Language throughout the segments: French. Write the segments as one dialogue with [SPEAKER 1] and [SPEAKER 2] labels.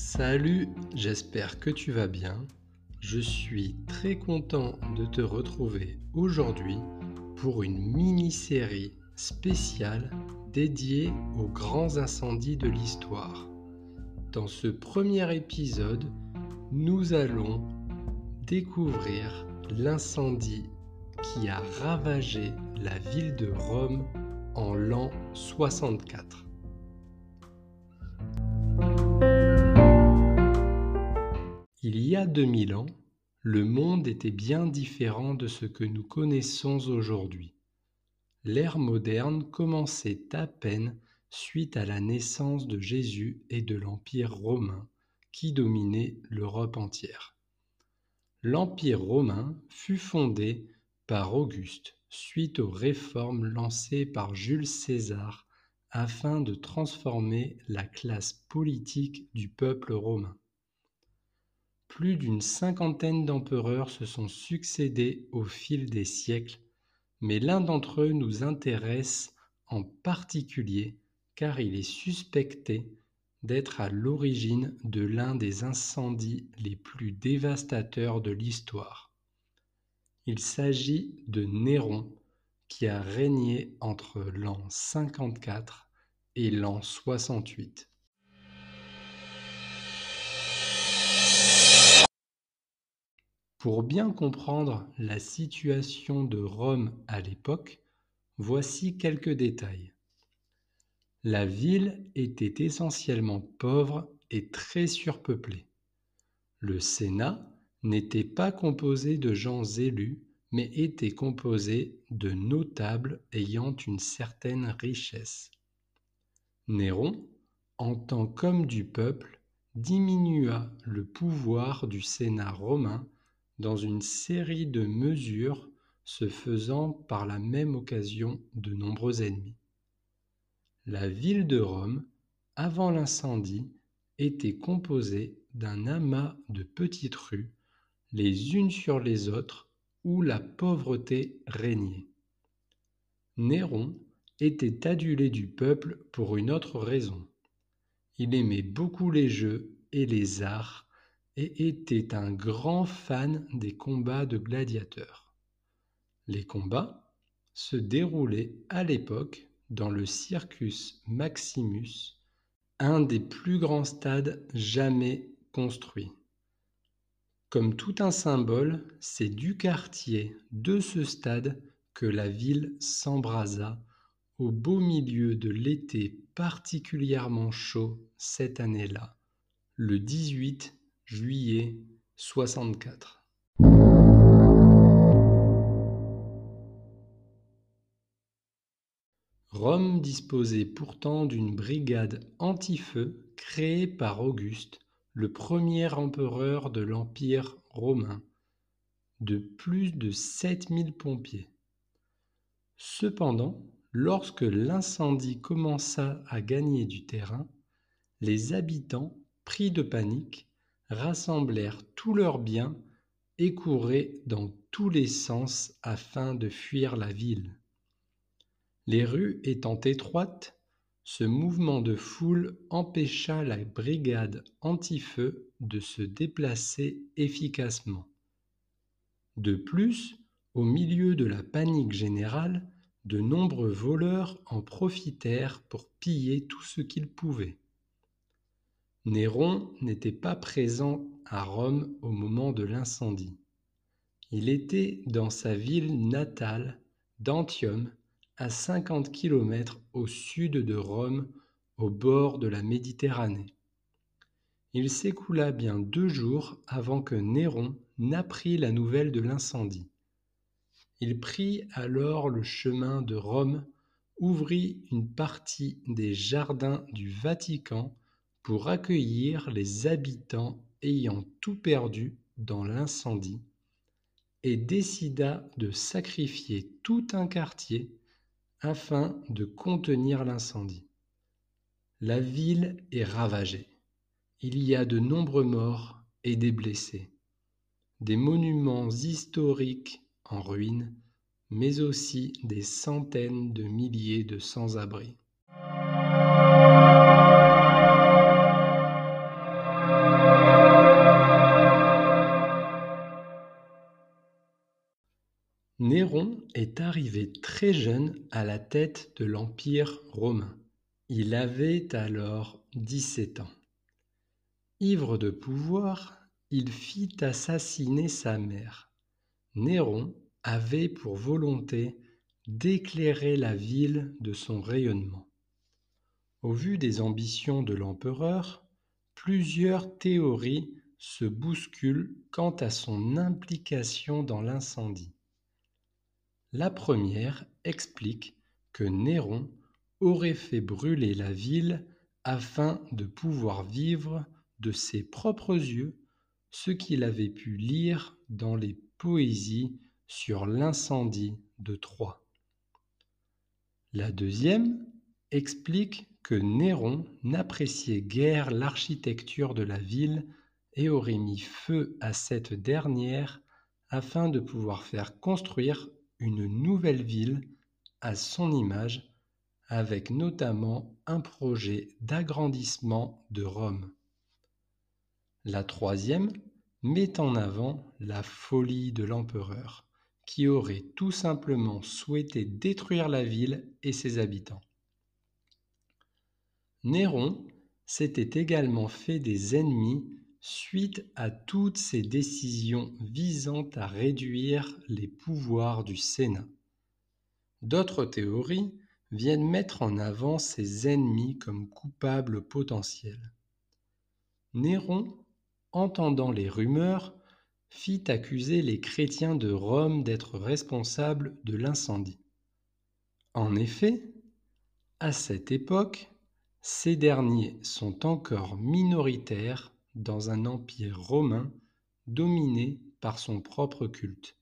[SPEAKER 1] Salut, j'espère que tu vas bien. Je suis très content de te retrouver aujourd'hui pour une mini-série spéciale dédiée aux grands incendies de l'histoire. Dans ce premier épisode, nous allons découvrir l'incendie qui a ravagé la ville de Rome en l'an 64. Il y a 2000 ans, le monde était bien différent de ce que nous connaissons aujourd'hui. L'ère moderne commençait à peine suite à la naissance de Jésus et de l'Empire romain qui dominait l'Europe entière. L'Empire romain fut fondé par Auguste suite aux réformes lancées par Jules César afin de transformer la classe politique du peuple romain. Plus d'une cinquantaine d'empereurs se sont succédés au fil des siècles, mais l'un d'entre eux nous intéresse en particulier car il est suspecté d'être à l'origine de l'un des incendies les plus dévastateurs de l'histoire. Il s'agit de Néron qui a régné entre l'an 54 et l'an 68. Pour bien comprendre la situation de Rome à l'époque, voici quelques détails. La ville était essentiellement pauvre et très surpeuplée. Le Sénat n'était pas composé de gens élus, mais était composé de notables ayant une certaine richesse. Néron, en tant qu'homme du peuple, diminua le pouvoir du Sénat romain dans une série de mesures se faisant par la même occasion de nombreux ennemis. La ville de Rome, avant l'incendie, était composée d'un amas de petites rues, les unes sur les autres, où la pauvreté régnait. Néron était adulé du peuple pour une autre raison. Il aimait beaucoup les jeux et les arts et était un grand fan des combats de gladiateurs. Les combats se déroulaient à l'époque dans le Circus Maximus, un des plus grands stades jamais construits. Comme tout un symbole, c'est du quartier de ce stade que la ville s'embrasa au beau milieu de l'été particulièrement chaud cette année-là, le 18 juillet 64. Rome disposait pourtant d'une brigade anti-feu créée par Auguste, le premier empereur de l'Empire romain, de plus de 7000 pompiers. Cependant, lorsque l'incendie commença à gagner du terrain, les habitants, pris de panique, rassemblèrent tous leurs biens et couraient dans tous les sens afin de fuir la ville. Les rues étant étroites, ce mouvement de foule empêcha la brigade anti-feu de se déplacer efficacement. De plus, au milieu de la panique générale, de nombreux voleurs en profitèrent pour piller tout ce qu'ils pouvaient. Néron n'était pas présent à Rome au moment de l'incendie. Il était dans sa ville natale d'Antium, à 50 kilomètres au sud de Rome, au bord de la Méditerranée. Il s'écoula bien deux jours avant que Néron n'apprit la nouvelle de l'incendie. Il prit alors le chemin de Rome, ouvrit une partie des jardins du Vatican pour accueillir les habitants ayant tout perdu dans l'incendie et décida de sacrifier tout un quartier afin de contenir l'incendie. La ville est ravagée. Il y a de nombreux morts et des blessés, des monuments historiques en ruine, mais aussi des centaines de milliers de sans-abri. Arrivé très jeune à la tête de l'Empire romain. Il avait alors 17 ans. Ivre de pouvoir, il fit assassiner sa mère. Néron avait pour volonté d'éclairer la ville de son rayonnement. Au vu des ambitions de l'empereur, plusieurs théories se bousculent quant à son implication dans l'incendie. La première explique que Néron aurait fait brûler la ville afin de pouvoir vivre de ses propres yeux ce qu'il avait pu lire dans les poésies sur l'incendie de Troie. La deuxième explique que Néron n'appréciait guère l'architecture de la ville et aurait mis feu à cette dernière afin de pouvoir faire construire une nouvelle ville à son image avec notamment un projet d'agrandissement de Rome. La troisième met en avant la folie de l'empereur, qui aurait tout simplement souhaité détruire la ville et ses habitants. Néron s'était également fait des ennemis suite à toutes ces décisions visant à réduire les pouvoirs du Sénat. D'autres théories viennent mettre en avant ses ennemis comme coupables potentiels. Néron, entendant les rumeurs, fit accuser les chrétiens de Rome d'être responsables de l'incendie. En effet, à cette époque, ces derniers sont encore minoritaires dans un empire romain dominé par son propre culte.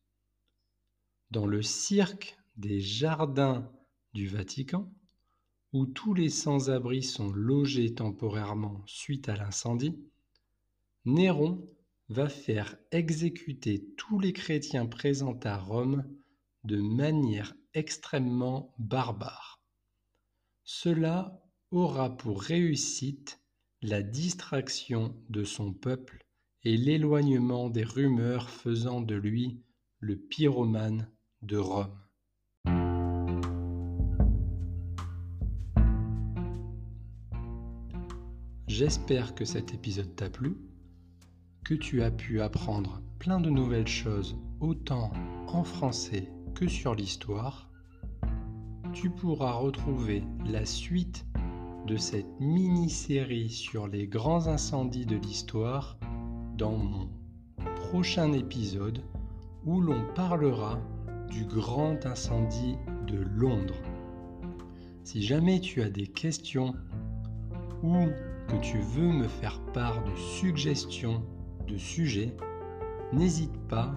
[SPEAKER 1] Dans le cirque des jardins du Vatican, où tous les sans-abri sont logés temporairement suite à l'incendie, Néron va faire exécuter tous les chrétiens présents à Rome de manière extrêmement barbare. Cela aura pour réussite la distraction de son peuple et l'éloignement des rumeurs faisant de lui le pyromane de Rome. J'espère que cet épisode t'a plu, que tu as pu apprendre plein de nouvelles choses autant en français que sur l'histoire. Tu pourras retrouver la suite de cette mini-série sur les grands incendies de l'histoire dans mon prochain épisode où l'on parlera du grand incendie de Londres. Si jamais tu as des questions ou que tu veux me faire part de suggestions de sujets, n'hésite pas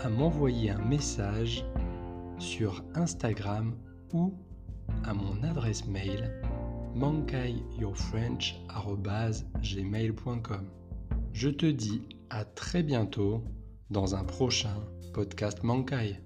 [SPEAKER 1] à m'envoyer un message sur Instagram ou à mon adresse mail mankaiyourfrench.gmail.com Je te dis à très bientôt dans un prochain podcast Mankai.